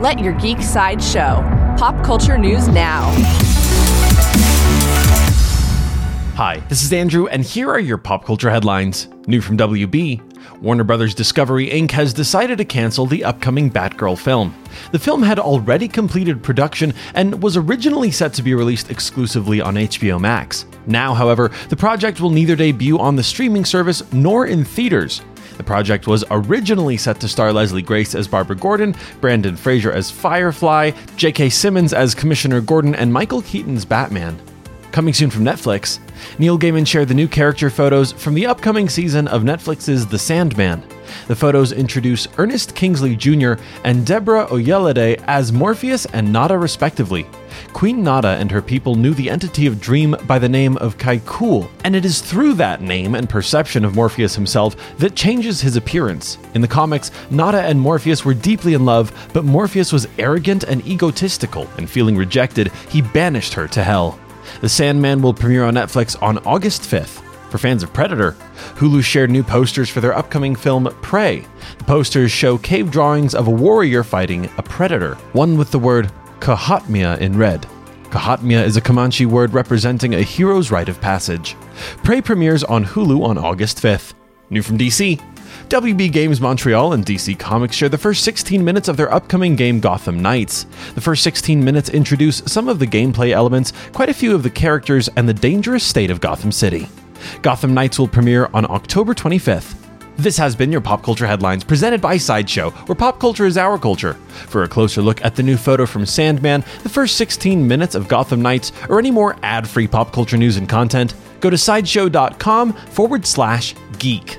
Let your geek side show. Pop culture news now. Hi, this is Andrew, and here are your pop culture headlines. New from WB Warner Brothers Discovery Inc. has decided to cancel the upcoming Batgirl film. The film had already completed production and was originally set to be released exclusively on HBO Max. Now, however, the project will neither debut on the streaming service nor in theaters. The project was originally set to star Leslie Grace as Barbara Gordon, Brendan Fraser as Firefly, J.K. Simmons as Commissioner Gordon, and Michael Keaton's Batman. Coming soon from Netflix, Neil Gaiman shared the new character photos from the upcoming season of Netflix's The Sandman. The photos introduce Ernest Kingsley Jr. and Deborah Oyelade as Morpheus and Nada, respectively. Queen Nada and her people knew the entity of Dream by the name of Kai'ckul, and it is through that name and perception of Morpheus himself that changes his appearance. In the comics, Nada and Morpheus were deeply in love, but Morpheus was arrogant and egotistical, and feeling rejected, he banished her to hell. The Sandman will premiere on Netflix on August 5th. For fans of Predator, Hulu shared new posters for their upcoming film Prey. The posters show cave drawings of a warrior fighting a predator, one with the word Kühtaamia in red. Kühtaamia is a Comanche word representing a hero's rite of passage. Prey premieres on Hulu on August 5th. New from DC, WB Games Montreal and DC Comics share the first 16 minutes of their upcoming game Gotham Knights. The first 16 minutes introduce some of the gameplay elements, quite a few of the characters, and the dangerous state of Gotham City. Gotham Knights will premiere on October 25th. This has been your Pop Culture Headlines presented by Sideshow, where pop culture is our culture. For a closer look at the new photo from Sandman, the first 16 minutes of Gotham Knights, or any more ad free pop culture news and content, go to sideshow.com forward slash geek.